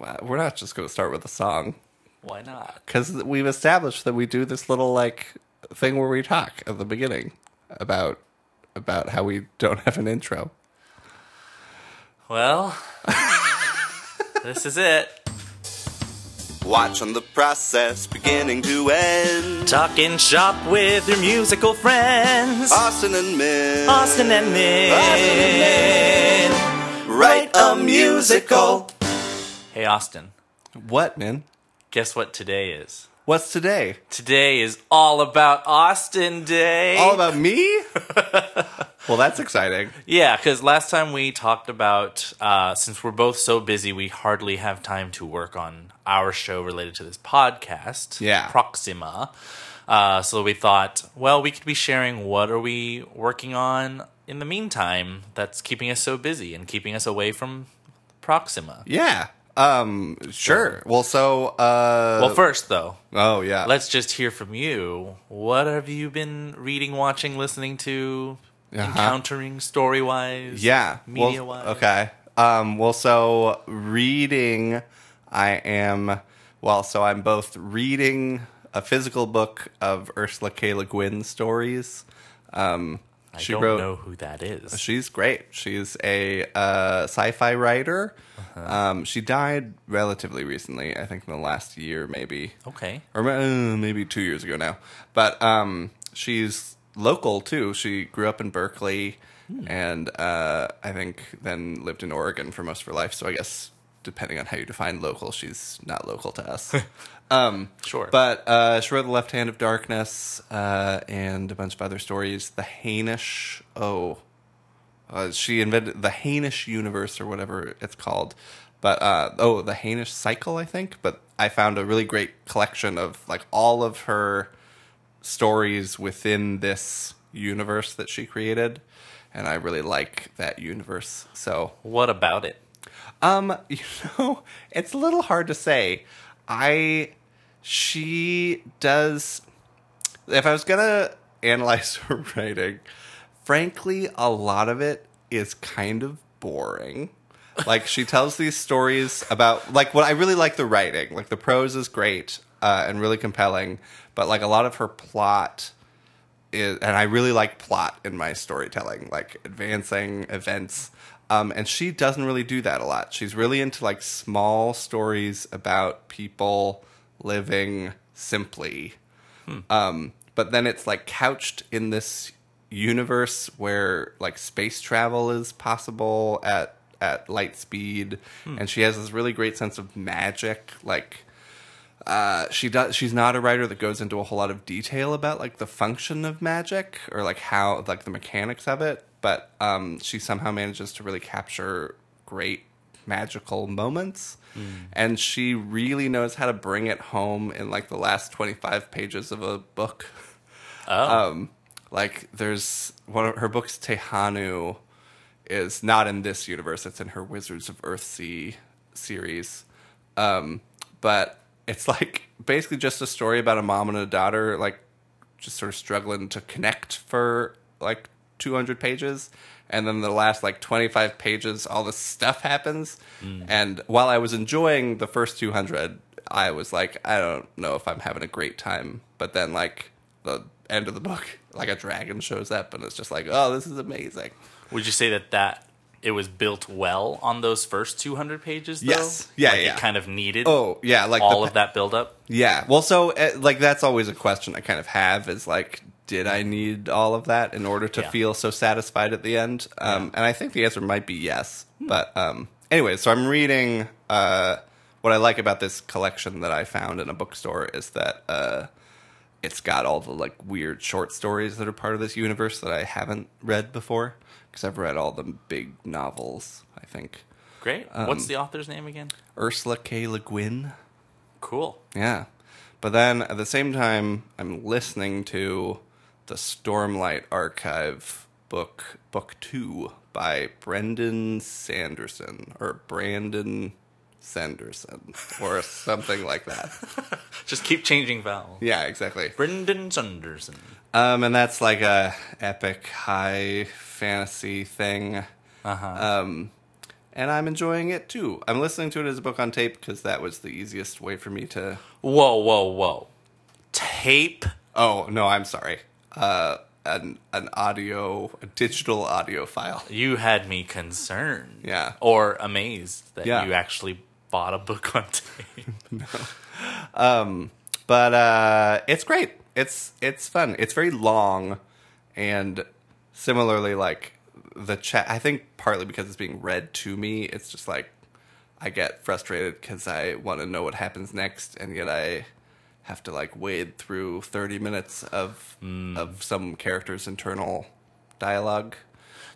Well, We're not just going to start with a song Why not? because we've established that we do this little like thing where we talk at the beginning about about how we don't have an intro. Well, this is it. Watching the process beginning to end. Talking shop with your musical friends. Austin and Min. Austin and Min. Austin and Write a musical. Hey, Austin, What, man? guess what today is? What's today? Today is all about Austin Day. All about me? well, that's exciting. Yeah, because last time we talked about, uh, since we're both so busy, we hardly have time to work on our show related to this podcast. Yeah. Proxima. Uh, so we thought, well, we could be sharing what are we working on in the meantime that's keeping us so busy and keeping us away from Proxima. Yeah. Um. Sure. Well, so. Uh. Well, first though, oh yeah. let's just hear from you. What have you been reading, watching, listening to, Uh-huh. encountering story wise? Yeah. media wise. Okay. Um, well, so reading, I am, well, so I'm both reading a physical book of Ursula K. Le Guin stories. Um, I she don't wrote, know who that is. She's great. She's a uh, sci-fi writer. Uh-huh. Um, she died relatively recently. I think in the last year, maybe Okay. or uh, maybe two years ago now. But um, she's local too. She grew up in Berkeley, and uh, I think then lived in Oregon for most of her life. So I guess depending on how you define local, she's not local to us. um, Sure. But uh, she wrote The Left Hand of Darkness uh, and a bunch of other stories. The Hainish. Oh. Uh, she invented the Hainish universe or whatever it's called. But uh, oh, the Hainish cycle, I think. But I found a really great collection of like all of her stories within this universe that she created, and I really like that universe. So What about it? Um, you know, it's a little hard to say. I she does if I was gonna analyze her writing, frankly, a lot of it is kind of boring. Like she tells these stories about like what I really like the writing. Like the prose is great uh, and really compelling, but like a lot of her plot is, and I really like plot in my storytelling, like advancing events. Um, and she doesn't really do that a lot. She's really into like small stories about people living simply. Um, but then it's like couched in this universe where like space travel is possible at at light speed, and she has this really great sense of magic, like uh, she does she's not a writer that goes into a whole lot of detail about like the function of magic or like how like the mechanics of it but um, she somehow manages to really capture great magical moments. And she really knows how to bring it home in like the last 25 pages of a book. Oh, um, like there's one of her books tehanu is not in this universe. It's in her wizards of earthsea series. Um, but it's like basically just a story about a mom and a daughter like just sort of struggling to connect for like 200 pages and then the last like 25 pages all this stuff happens and while i was enjoying the first 200 i was like i don't know if i'm having a great time but then like the end of the book like a dragon shows up and it's just like oh this is amazing would you say that that it was built well on those first 200 pages? Though? Yes. Yeah, Like yeah. It kind of needed oh yeah like all the, of that buildup. Yeah. Well, so uh, like that's always a question I kind of have is like, did I need all of that in order to Yeah. feel so satisfied at the end? Um, And I think the answer might be yes. But um, anyway, so I'm reading. Uh, what I like about this collection that I found in a bookstore is that uh, it's got all the like weird short stories that are part of this universe that I haven't read before because I've read all the big novels. I think Great. Um, What's the author's name again? Ursula K. Le Guin. Cool. Yeah. But then at the same time, I'm listening to the Stormlight Archive book, book two by Brendan Sanderson or Brandon Sanderson or something like that. Just keep changing vowels. Yeah, exactly. Brendan Sanderson. Um, and that's like a epic high fantasy thing. Uh huh. Um, and I'm enjoying it too. I'm listening to it as a book on tape because that was the easiest way for me to. Whoa, whoa, whoa. Tape? Oh no, I'm sorry. Uh, an an audio, a digital audio file. You had me concerned. Yeah. Or amazed that Yeah. you actually bought a book on tape. no. um, but uh, it's great. It's it's fun. It's very long, and similarly, like the chat. I think partly because it's being read to me, it's just like I get frustrated because I want to know what happens next, and yet I have to like wade through thirty minutes of hmm. of some character's internal dialogue.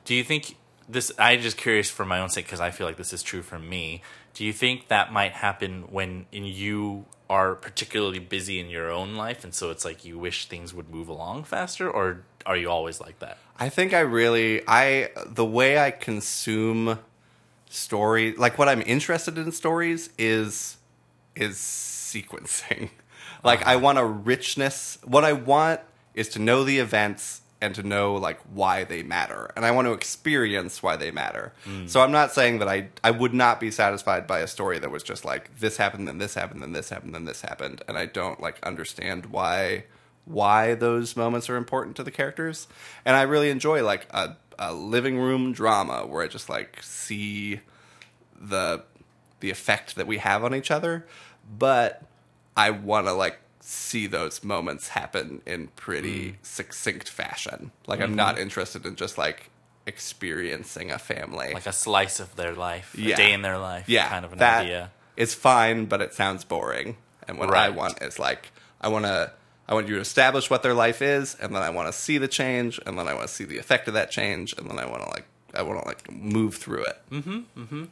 Do you think this? I'm just curious for my own sake because I feel like this is true for me. Do you think that might happen when in you are particularly busy in your own life, and so it's like you wish things would move along faster, or are you always like that? I think I really I the way I consume story like what I'm interested in stories is is sequencing. like I want a richness. What I want is to know the events and to know like why they matter. And I want to experience why they matter. Mm. So I'm not saying that I I would not be satisfied by a story that was just like this happened then this happened then this happened then this happened and I don't like understand why why those moments are important to the characters. And I really enjoy like a, a living room drama where I just like see the the effect that we have on each other, but I want to like see those moments happen in pretty succinct fashion. Like I'm not interested in just like experiencing a family. Like a slice of their life, Yeah. a day in their life, yeah, kind of an that idea. It's fine, but it sounds boring. And what I want is like I want to I want you to establish what their life is, and then I want to see the change, and then I want to see the effect of that change, and then I want to like I want to like move through it. Mm-hmm. Mm-hmm.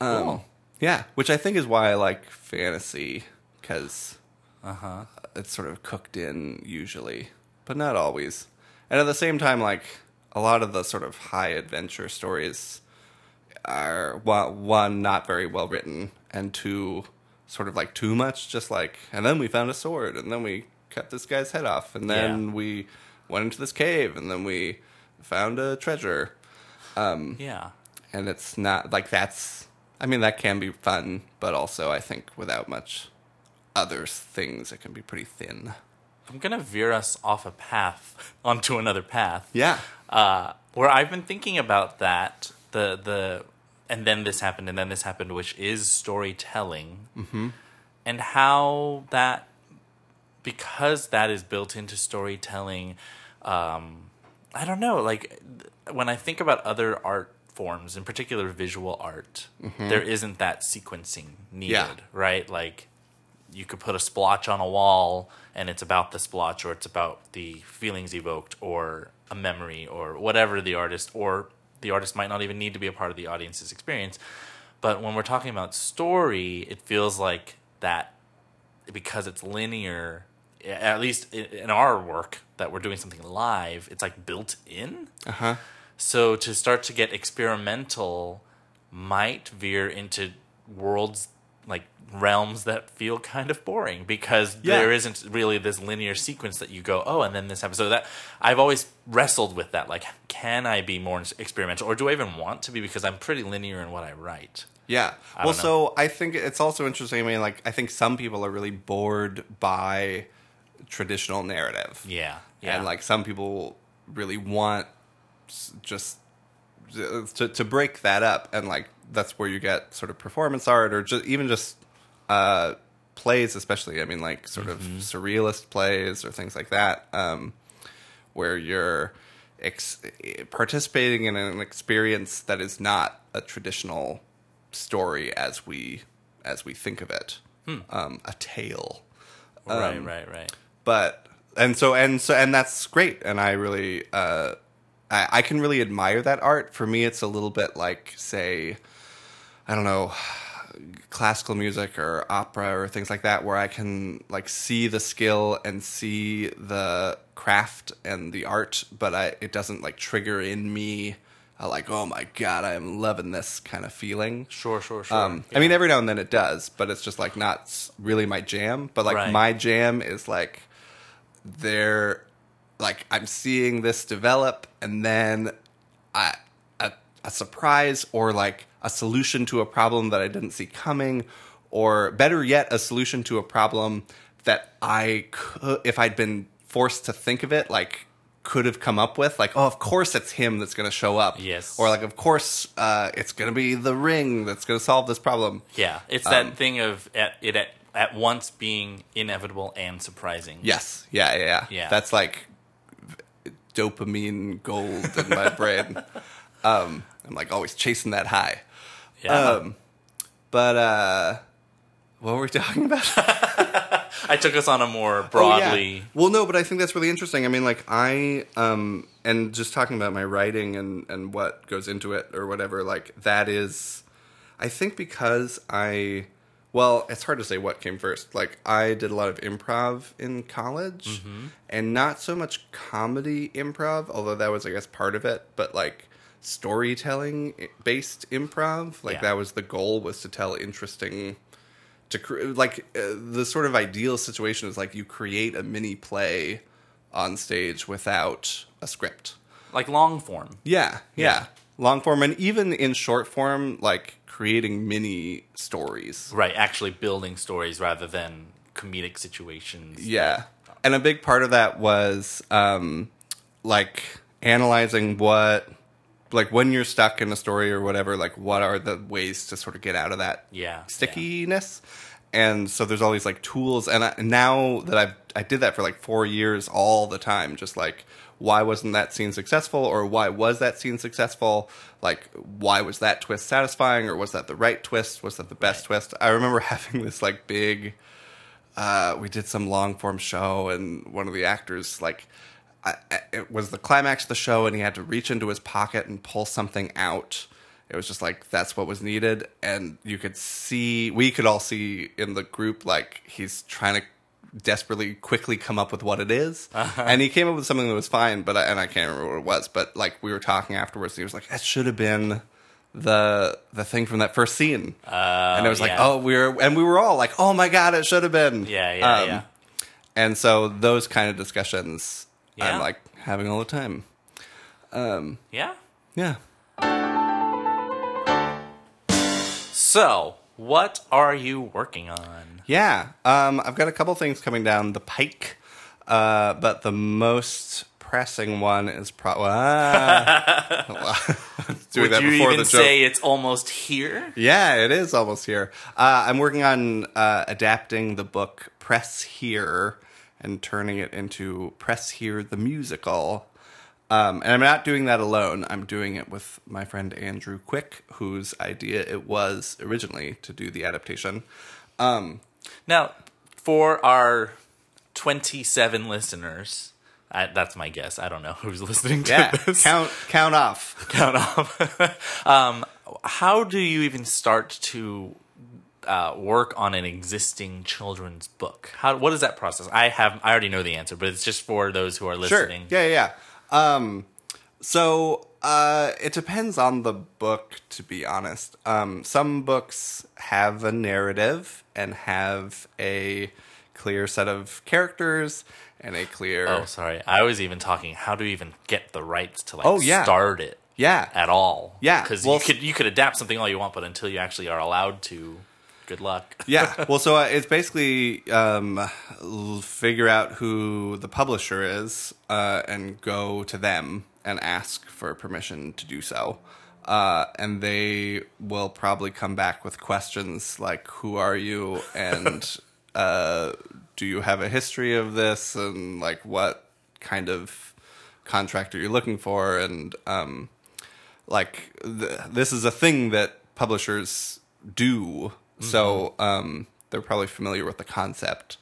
Um, Cool. Yeah, which I think is why I like fantasy because Uh-huh. it's sort of cooked in usually, but not always. And at the same time, like a lot of the sort of high adventure stories are one, not very well written, and two sort of like too much. Just like, and then we found a sword, and then we cut this guy's head off, and then Yeah. we went into this cave, and then we found a treasure. Yeah. And it's not like that's. I mean, that can be fun, but also I think without much other things, that can be pretty thin. I'm gonna veer us off a path onto another path. Yeah. uh, where I've been thinking about that the the and then this happened and then this happened, which is storytelling, mm-hmm. and how that because that is built into storytelling. Um, I don't know, like when I think about other art forms, in particular visual art, there isn't that sequencing needed, Yeah. right? Like you could put a splotch on a wall and it's about the splotch or it's about the feelings evoked or a memory or whatever the artist or the artist might not even need to be a part of the audience's experience but when we're talking about story it feels like that because it's linear at least in our work that we're doing something live it's like built in Uh huh. so to start to get experimental might veer into worlds like realms that feel kind of boring because Yeah. there isn't really this linear sequence that you go oh and then this happens so that i've always wrestled with that like can i be more experimental or do i even want to be because i'm pretty linear in what i write Yeah. I well, so I think it's also interesting. I mean, like, I think some people are really bored by traditional narrative. yeah yeah And, like, some people really want just to, to break that up. And, like, that's where you get sort of performance art or just even just uh, plays, especially. I mean, like, sort of surrealist plays or things like that, um, where you're ex- participating in an experience that is not a traditional story as we as we think of it, um, a tale. right um, right right But and so and so and that's great, and I really uh, I, I can really admire that art. For me, it's a little bit like say, I don't know. classical music or opera or things like that where I can like see the skill and see the craft and the art but I it doesn't like trigger in me a like oh my god I am loving this kind of feeling. sure sure sure Um, I mean, every now and then it does, but it's just like not really my jam. But like Right. my jam is like they're like I'm seeing this develop, and then I, a a surprise or like a solution to a problem that I didn't see coming, or better yet, a solution to a problem that I could, if I'd been forced to think of it, like could have come up with. Like, oh, of course it's him that's going to show up. Yes. Or like, of course uh, it's going to be the ring that's going to solve this problem. Yeah, it's that Um, thing of at, it at, at once being inevitable and surprising. Yes. Yeah, yeah, yeah. Yeah. That's like dopamine gold in my brain. Um, I'm like always chasing that high. Yeah. Um, but uh, what were we talking about? I took us on a more Oh, yeah. broadly. Well, no, but I think that's really interesting. I mean, like I um, and just talking about my writing and and what goes into it or whatever. Like that is, I think because I. Well, it's hard to say what came first. Like I did a lot of improv in college, Mm-hmm. and not so much comedy improv, although that was, I guess, part of it. But like storytelling based improv, like Yeah. that was the goal was to tell interesting to cre- like uh, the sort of ideal situation is like you create a mini play on stage without a script. like long form. Yeah, yeah, Yeah. long form and even in short form, like creating mini stories. Right, actually building stories rather than comedic situations. Yeah, and a big part of that was um, like analyzing what. Like when you're stuck in a story or whatever, like what are the ways to sort of get out of that Yeah, stickiness and so there's all these like tools and I, now that i've i did that for like four years all the time just like why wasn't that scene successful or why was that scene successful? Like why was that twist satisfying or was that the right twist? Was that the best twist? I remember having this like big uh, we did some long form show and one of the actors like I- it was the climax of the show and he had to reach into his pocket and pull something out. It was just like that's what was needed and you could see we could all see in the group like he's trying to desperately quickly come up with what it is. and he came up with something that was fine but I, and i can't remember what it was but like we were talking afterwards and he was like that should have been the the thing from that first scene and it was like oh we were and we were all like oh my god it should have been Yeah, yeah, Um, yeah. and so those kind of discussions Yeah. i'm like having all the time Yeah. yeah So, what are you working on? Yeah, um, I've got a couple things coming down the pike, uh, but the most pressing one is probably. Ah. Doing Would that you before even the joke. say it's almost here? Yeah, it is almost here. Uh, I'm working on uh, adapting the book Press Here and turning it into Press Here the musical. Um, and I'm not doing that alone. I'm doing it with my friend Andrew Quick, whose idea it was originally to do the adaptation. Now, for our 27 listeners, I, that's my guess. I don't know who's listening to Yeah, this. count count off. count off. um, how do you even start to uh, work on an existing children's book? How what is that process? I have I already know the answer, but it's just for those who are Sure. listening. Yeah, yeah. yeah. Um, so uh, it depends on the book, to be honest. Um, some books have a narrative and have a clear set of characters and a clear. Oh, sorry. I was even talking. How do you even get the rights to like Oh, yeah. start it yeah. at all? Yeah, because well, you could you could adapt something all you want, but until you actually are allowed to, good luck. yeah. Well, so uh, it's basically um, figure out who the publisher is uh, and go to them and ask for permission to do so. Uh, and they will probably come back with questions like, "Who are you?" and uh, "Do you have a history of this?" and like, "What kind of contract are you looking for?" and um, like th- this is a thing that publishers do so um, they're probably familiar with the concept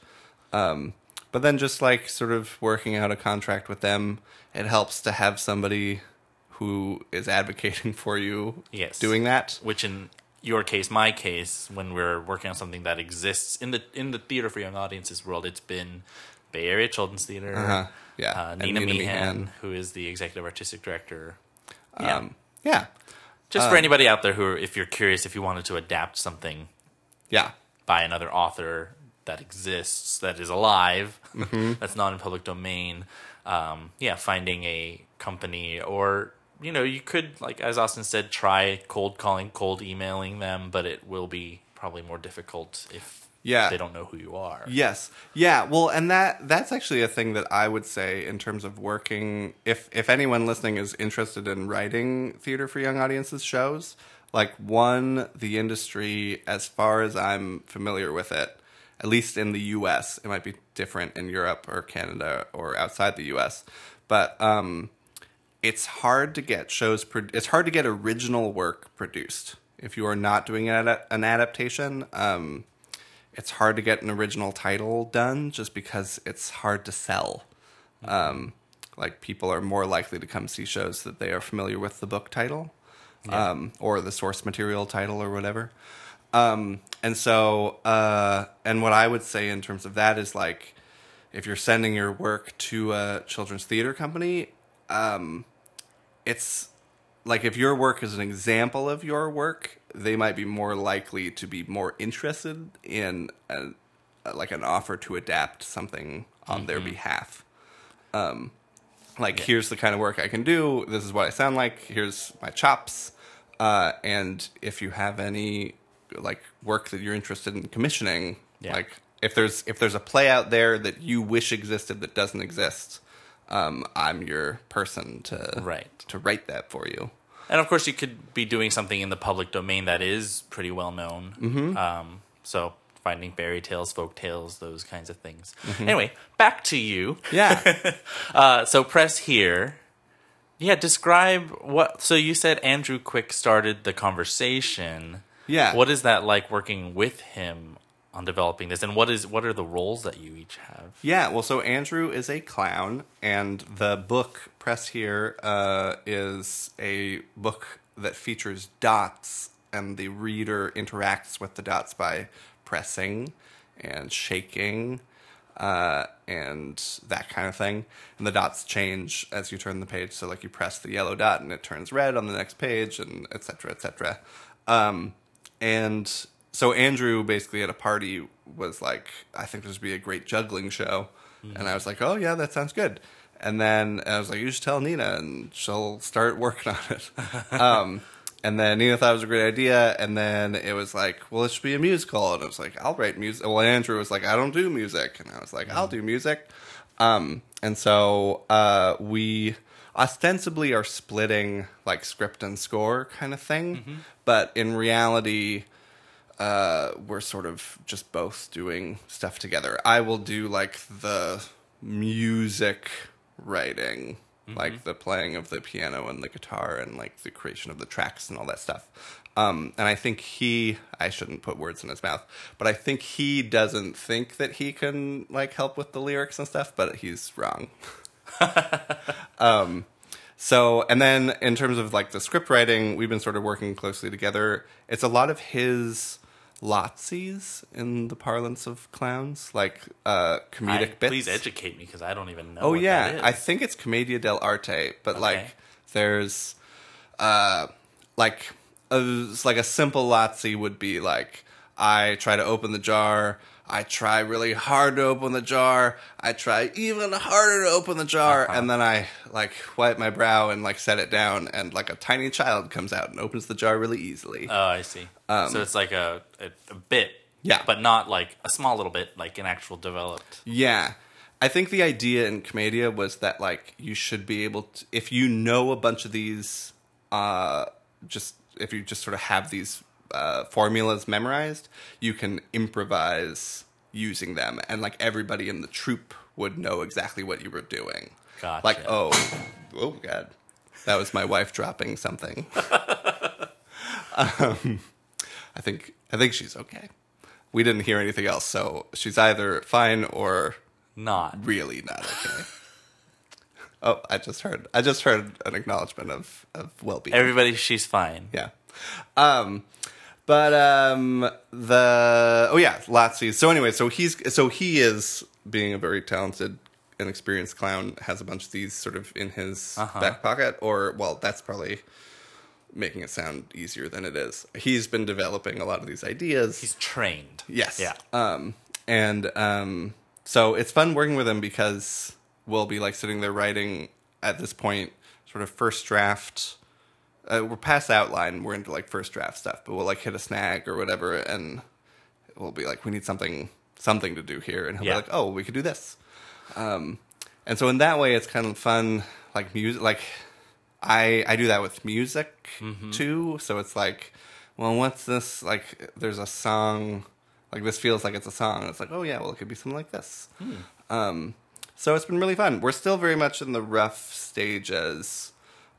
um, but then just like sort of working out a contract with them it helps to have somebody who is advocating for you Yes. doing that Which in your case, my case, when we're working on something that exists in the in the theater for young audiences world, it's been Bay Area Children's Theater, Uh-huh. Yeah. uh, Nina, Nina Meehan, Meehan. who is the executive artistic director. Yeah. um, yeah Just for anybody out there who, if you're curious, if you wanted to adapt something yeah by another author that exists, that is alive, Mm-hmm. that's not in public domain, um, yeah, finding a company or you know, you could like as Austin said, try cold calling, cold emailing them, but it will be probably more difficult if Yeah. they don't know who you are. Yes. Yeah. Well, and that that's actually a thing that I would say in terms of working. If if anyone listening is interested in writing theater for young audiences shows, like one, the industry, as far as I'm familiar with it, at least in the U.S., it might be different in Europe or Canada or outside the U.S., but um, it's hard to get shows. Pro- it's hard to get original work produced if you are not doing an, ad- an adaptation. Um, it's hard to get an original title done just because it's hard to sell. Um, like people are more likely to come see shows that they are familiar with the book title um, or the source material title or whatever. Um, and so, uh, and what I would say in terms of that is like, if you're sending your work to a children's theater company, um, it's like if your work is an example of your work, they might be more likely to be more interested in a, like an offer to adapt something on their behalf. Um, like here's the kind of work I can do. This is what I sound like. Here's my chops. Uh, and if you have any like work that you're interested in commissioning, Yeah. like if there's if there's a play out there that you wish existed that doesn't exist, um, I'm your person to Right. to write that for you. And of course, you could be doing something in the public domain that is pretty well known. Mm-hmm. Um, so finding fairy tales, folk tales, those kinds of things. Anyway, back to you. Yeah. Uh, so press here. Yeah, describe what. So you said Andrew Quick started the conversation. Yeah. What is that like working with him on developing this, and what is what are the roles that you each have? Yeah, well, so Andrew is a clown, and the book Press Here uh, is a book that features dots, and the reader interacts with the dots by pressing and shaking uh, and that kind of thing. And the dots change as you turn the page. So, like, you press the yellow dot and it turns red on the next page, and et cetera, et cetera. Um, and so Andrew basically at a party was like, I think this would be a great juggling show. And I was like, oh, yeah, that sounds good. And then I was like, you should tell Nina and she'll start working on it. um, and then Nina thought it was a great idea. And then it was like, well, it should be a musical. And I was like, I'll write music. Well, Andrew was like, I don't do music. And I was like, I'll do music. Um, and so uh, we ostensibly are splitting like script and score kind of thing. But in reality, uh, we're sort of just both doing stuff together. I will do like the music writing, like the playing of the piano and the guitar and like the creation of the tracks and all that stuff. Um, and I think he, I shouldn't put words in his mouth, but I think he doesn't think that he can like help with the lyrics and stuff, but he's wrong. Um, So, and then in terms of like the script writing, we've been sort of working closely together. It's a lot of his lazzis in the parlance of clowns, like uh, comedic I- bits. Please educate me because I don't even know. Oh yeah. I think it's Commedia dell'arte, but Okay. like there's uh like a, like a simple Lazzi would be like I try to open the jar, I try really hard to open the jar, I try even harder to open the jar, Uh-huh. and then I like wipe my brow and like set it down, and like a tiny child comes out and opens the jar really easily. Oh, I see. so it's like a, a, a bit. Um, Yeah. But not like a small little bit, like an actual developed. Yeah. I think the idea in Commedia was that like you should be able to if you know a bunch of these uh just if you just sort of have these uh formulas memorized, you can improvise using them and like everybody in the troupe would know exactly what you were doing. Gotcha. Like, oh, oh god. That was my wife dropping something. um, I think I think she's okay. We didn't hear anything else, so she's either fine or Not. really not okay. oh, I just heard. I just heard an acknowledgement of of well being. Everybody, she's fine. yeah. Um, but um, the oh yeah, Lazzi. So anyway, so he's so he is being a very talented and experienced clown. Has a bunch of these sort of in his Uh-huh. back pocket, or well, that's probably making it sound easier than it is. He's been developing a lot of these ideas. He's trained. Yes. Yeah. Um, and um, so it's fun working with him because we'll be like sitting there writing at this point, sort of first draft. Uh, we're past outline. We're into like first draft stuff, but we'll like hit a snag or whatever, and we'll be like, we need something something to do here, and he'll Yeah. be like, oh, we could do this. Um, and so in that way, it's kind of fun. Like music, like I I do that with music too. So it's like, well, what's this? Like, there's a song. Like this feels like it's a song. It's like, oh yeah, well, it could be something like this. Um, so it's been really fun. We're still very much in the rough stages.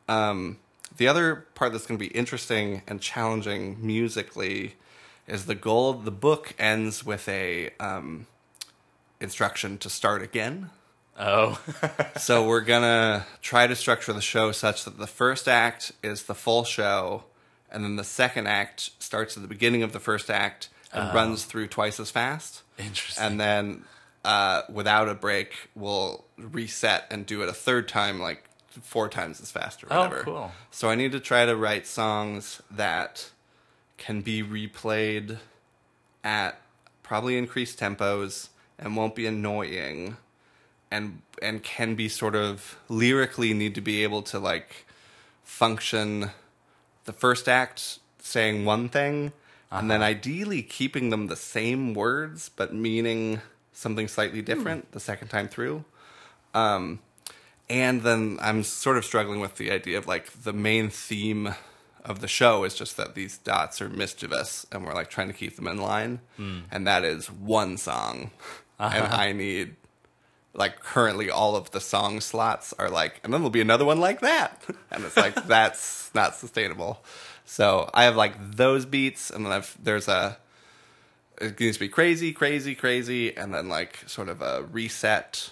Um, the other part that's going to be interesting and challenging musically is the goal of the book ends with a um, instruction to start again. Oh, So we're gonna try to structure the show such that the first act is the full show, and then the second act starts at the beginning of the first act and runs through twice as fast. Interesting. And then, uh, without a break, we'll reset and do it a third time, like four times as fast or whatever. Oh, whatever. cool. So I need to try to write songs that can be replayed at probably increased tempos and won't be annoying and and can be sort of lyrically need to be able to like function the first act saying one thing and then ideally keeping them the same words but meaning something slightly different the second time through um and then I'm sort of struggling with the idea of like the main theme of the show is just that these dots are mischievous and we're like trying to keep them in line. Hmm. And that is one song. And I need like currently all of the song slots are like and then there'll be another one like that. And it's like that's not sustainable. So I have like those beats and then I've there's a it needs to be crazy, crazy, crazy, and then like sort of a reset,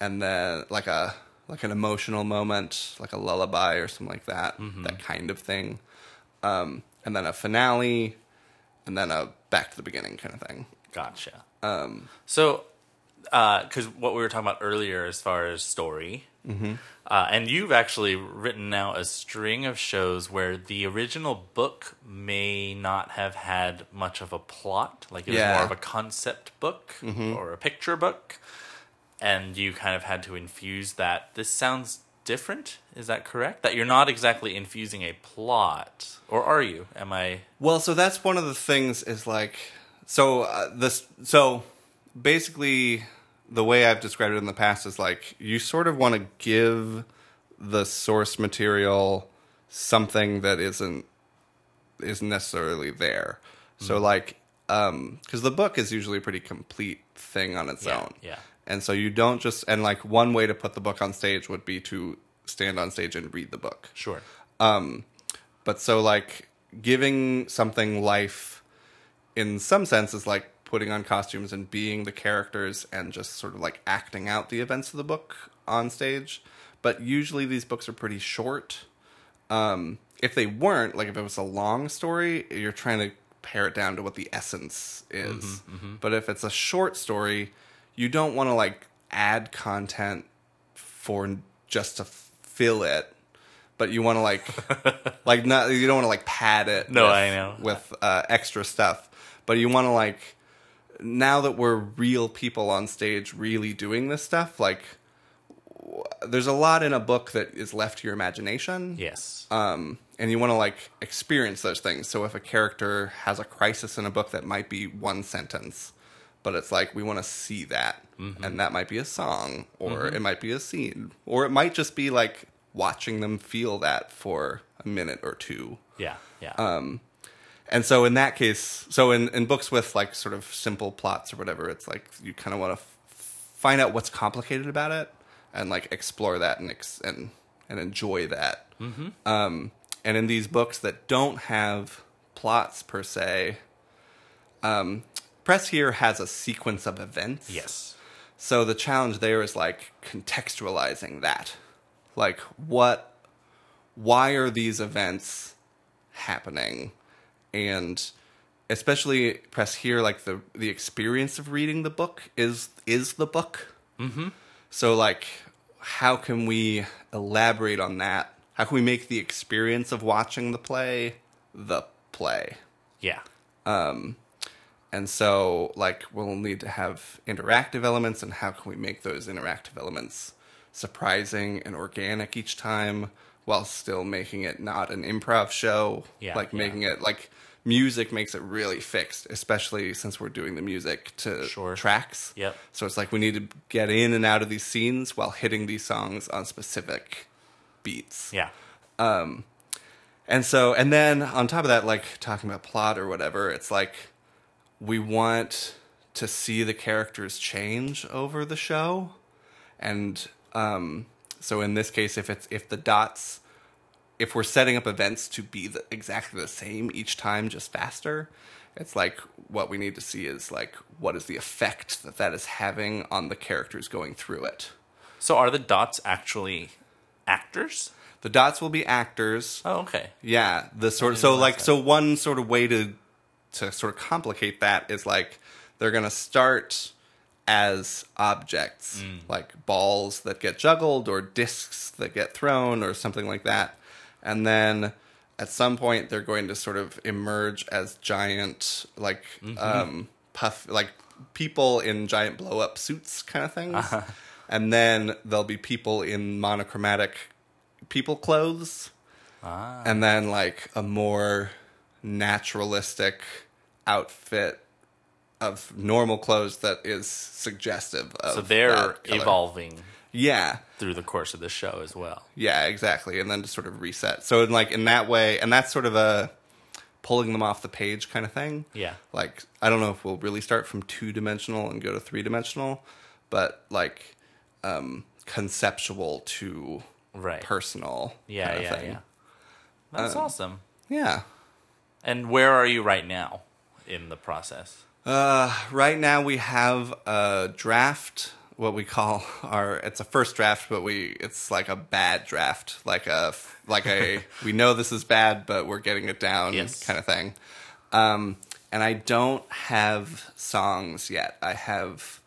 and then like a like an emotional moment, like a lullaby or something like that, that kind of thing, um, and then a finale, and then a back to the beginning kind of thing. gotcha. Um, so, because what we were talking about earlier, as far as story, Mm-hmm. uh, and you've actually written now a string of shows where the original book may not have had much of a plot, like it was Yeah. more of a concept book Mm-hmm. or a picture book, and you kind of had to infuse that. This sounds different. Is that correct? That you're not exactly infusing a plot, or are you? Am I? Well, so that's one of the things is like so uh, this so basically the way I've described it in the past is like you sort of want to give the source material something that isn't isn't necessarily there. So like um cuz the book is usually a pretty complete thing on its Yeah, own. yeah. And so you don't just and like one way to put the book on stage would be to stand on stage and read the book. Sure. Um but so like giving something life in some sense is like putting on costumes and being the characters and just sort of like acting out the events of the book on stage. But usually these books are pretty short. Um if they weren't like if it was a long story you're trying to pare it down to what the essence is. But if it's a short story you don't want to like add content for just to fill it but you want to like like not you don't want to like pad it No, with, I know. with uh, extra stuff but you want to like now that we're real people on stage really doing this stuff like w- there's a lot in a book that is left to your imagination Yes. um, and you want to like experience those things. So if a character has a crisis in a book that might be one sentence, but it's like we want to see that, and that might be a song, or it might be a scene, or it might just be like watching them feel that for a minute or two. yeah. Yeah. Um, And so in that case, so in, in books with like sort of simple plots or whatever, it's like you kind of want to f- find out what's complicated about it and like explore that and ex- and and enjoy that. Mm-hmm. Um, and in these books that don't have plots per se, um, Press here has a sequence of events. yes. So the challenge there is like contextualizing that. Like what why are these events happening? And especially press here like the the experience of reading the book is is the book. Mm-hmm. So like how can we elaborate on that? How can we make the experience of watching the play the play? Yeah. And so, like, we'll need to have interactive elements, and how can we make those interactive elements surprising and organic each time? while still making it not an improv show. Yeah, like yeah. making it like music makes it really fixed, especially since we're doing the music to Sure. tracks. Yep. So it's like we need to get in and out of these scenes while hitting these songs on specific beats. Yeah. Um, and so, and then on top of that, like talking about plot or whatever, it's like we want to see the characters change over the show. And um, so in this case, if it's if the dots, if we're setting up events to be the, exactly the same each time, just faster, it's like what we need to see is like what is the effect that that is having on the characters going through it. So are the dots actually actors? The dots will be actors. Oh, okay. Yeah, the sort of so like that. so one sort of way to to sort of complicate that is like they're gonna start as objects Mm. like balls that get juggled or discs that get thrown or something like that, and then at some point they're going to sort of emerge as giant like Mm-hmm. um, puff like people in giant blow up suits kind of things, Uh-huh. and then there'll be people in monochromatic people clothes Ah. and then like a more naturalistic outfit of normal clothes that is suggestive of So they're evolving yeah through the course of the show as well. yeah exactly and then to sort of reset so in like in that way and that's sort of a pulling them off the page kind of thing Yeah. like i don't know if we'll really start from two dimensional and go to three dimensional but like um conceptual to Right. personal Yeah, kind of yeah, thing. yeah. That's Um, awesome. yeah And where are you right now in the process? Uh, right now we have a draft, what we call our. It's a first draft, but we it's like a bad draft, like a like a we know this is bad, but we're getting it down, Yes. kind of thing. Um, and I don't have songs yet. I have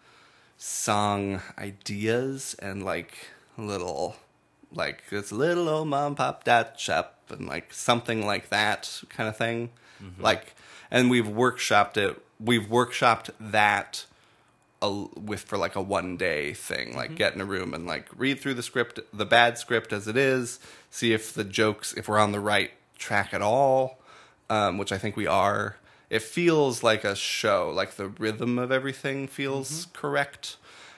song ideas and like little like this little old mom pop dot shop and like something like that kind of thing. Like and we've workshopped it we've workshopped that a, with for like a one day thing like get in a room and like read through the script the bad script as it is see if the jokes if we're on the right track at all um, which i think we are. It feels like a show like the rhythm of everything feels correct.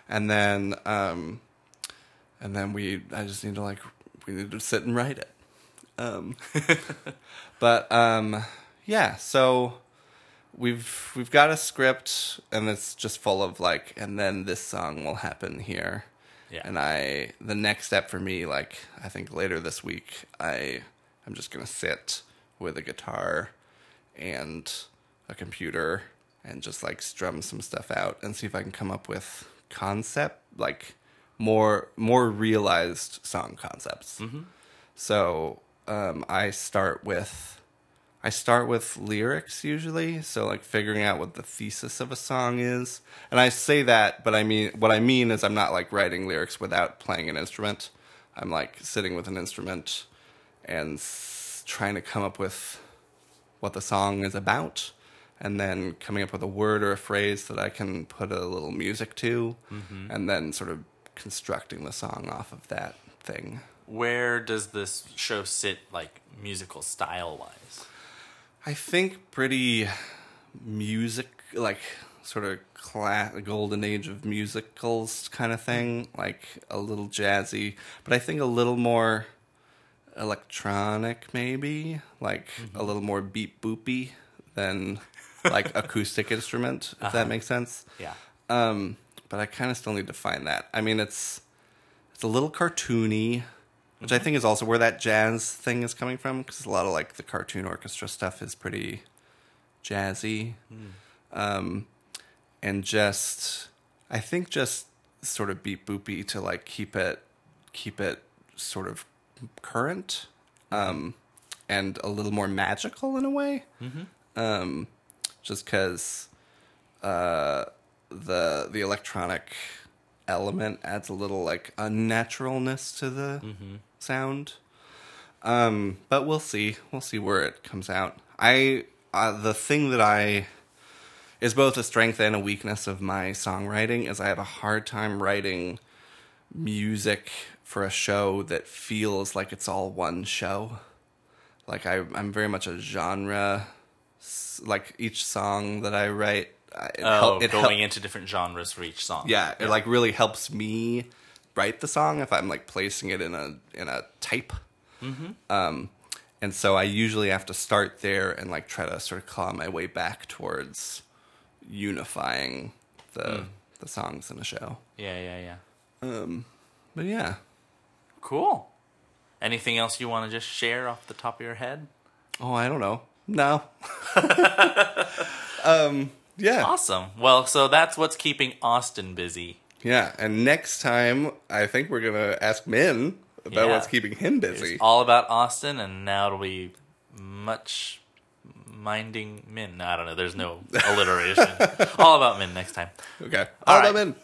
And then um, and then we i just need to like we need to sit and write it um, but um, yeah so we've we've got a script and it's just full of like and then this song will happen here. Yeah. and i the next step for me like i think later this week i i'm just gonna sit with a guitar and a computer and just like strum some stuff out and see if i can come up with concept like more more realized song concepts. So um, i start with I start with lyrics usually, so like figuring out what the thesis of a song is. And I say that, but I mean what I mean is I'm not like writing lyrics without playing an instrument. I'm like sitting with an instrument and s- trying to come up with what the song is about and then coming up with a word or a phrase that I can put a little music to and then sort of constructing the song off of that thing. Where does this show sit, like musical style wise? I think pretty music, like sort of cla- golden age of musicals kind of thing, like a little jazzy, but I think a little more electronic, maybe like a little more beat boopy than like acoustic instrument, if that makes sense. Yeah. Um, but I kind of still need to find that. I mean, it's it's a little cartoony, which I think is also where that jazz thing is coming from, because a lot of like the cartoon orchestra stuff is pretty jazzy, um, and just I think just sort of beat boopy to like keep it keep it sort of current, um, and a little more magical in a way, um, just because uh, the the electronic element adds a little like unnaturalness to the sound. Um, but we'll see. We'll see where it comes out. I uh, the thing that I is both a strength and a weakness of my songwriting is I have a hard time writing music for a show that feels like it's all one show. Like I, I'm very much a genre. Like each song that I write, it, Oh, hel- it hel- going into different genres for each song. yeah, it like really helps me write the song if I'm like placing it in a in a type. Um, and so I usually have to start there and like try to sort of claw my way back towards unifying the the songs in a show. yeah, yeah, yeah. Um, but yeah, Cool. Anything else you want to just share off the top of your head? oh, I don't know, no. um, yeah, Awesome. Well, so that's what's keeping Austin busy. yeah. And next time, I think we're gonna ask Min about Yeah. what's keeping him busy. It's all about Austin, and now it'll be much minding Min. I don't know. There's no alliteration. all about Min next time. okay, All all right. right. Min.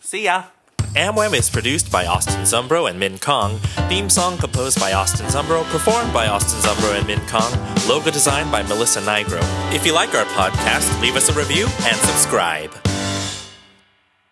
See ya. Amwam is produced by Austin Zumbro and Min Kong. Theme song composed by Austin Zumbro, performed by Austin Zumbro and Min Kong. Logo designed by Melissa Nigro. If you like our podcast, leave us a review and subscribe.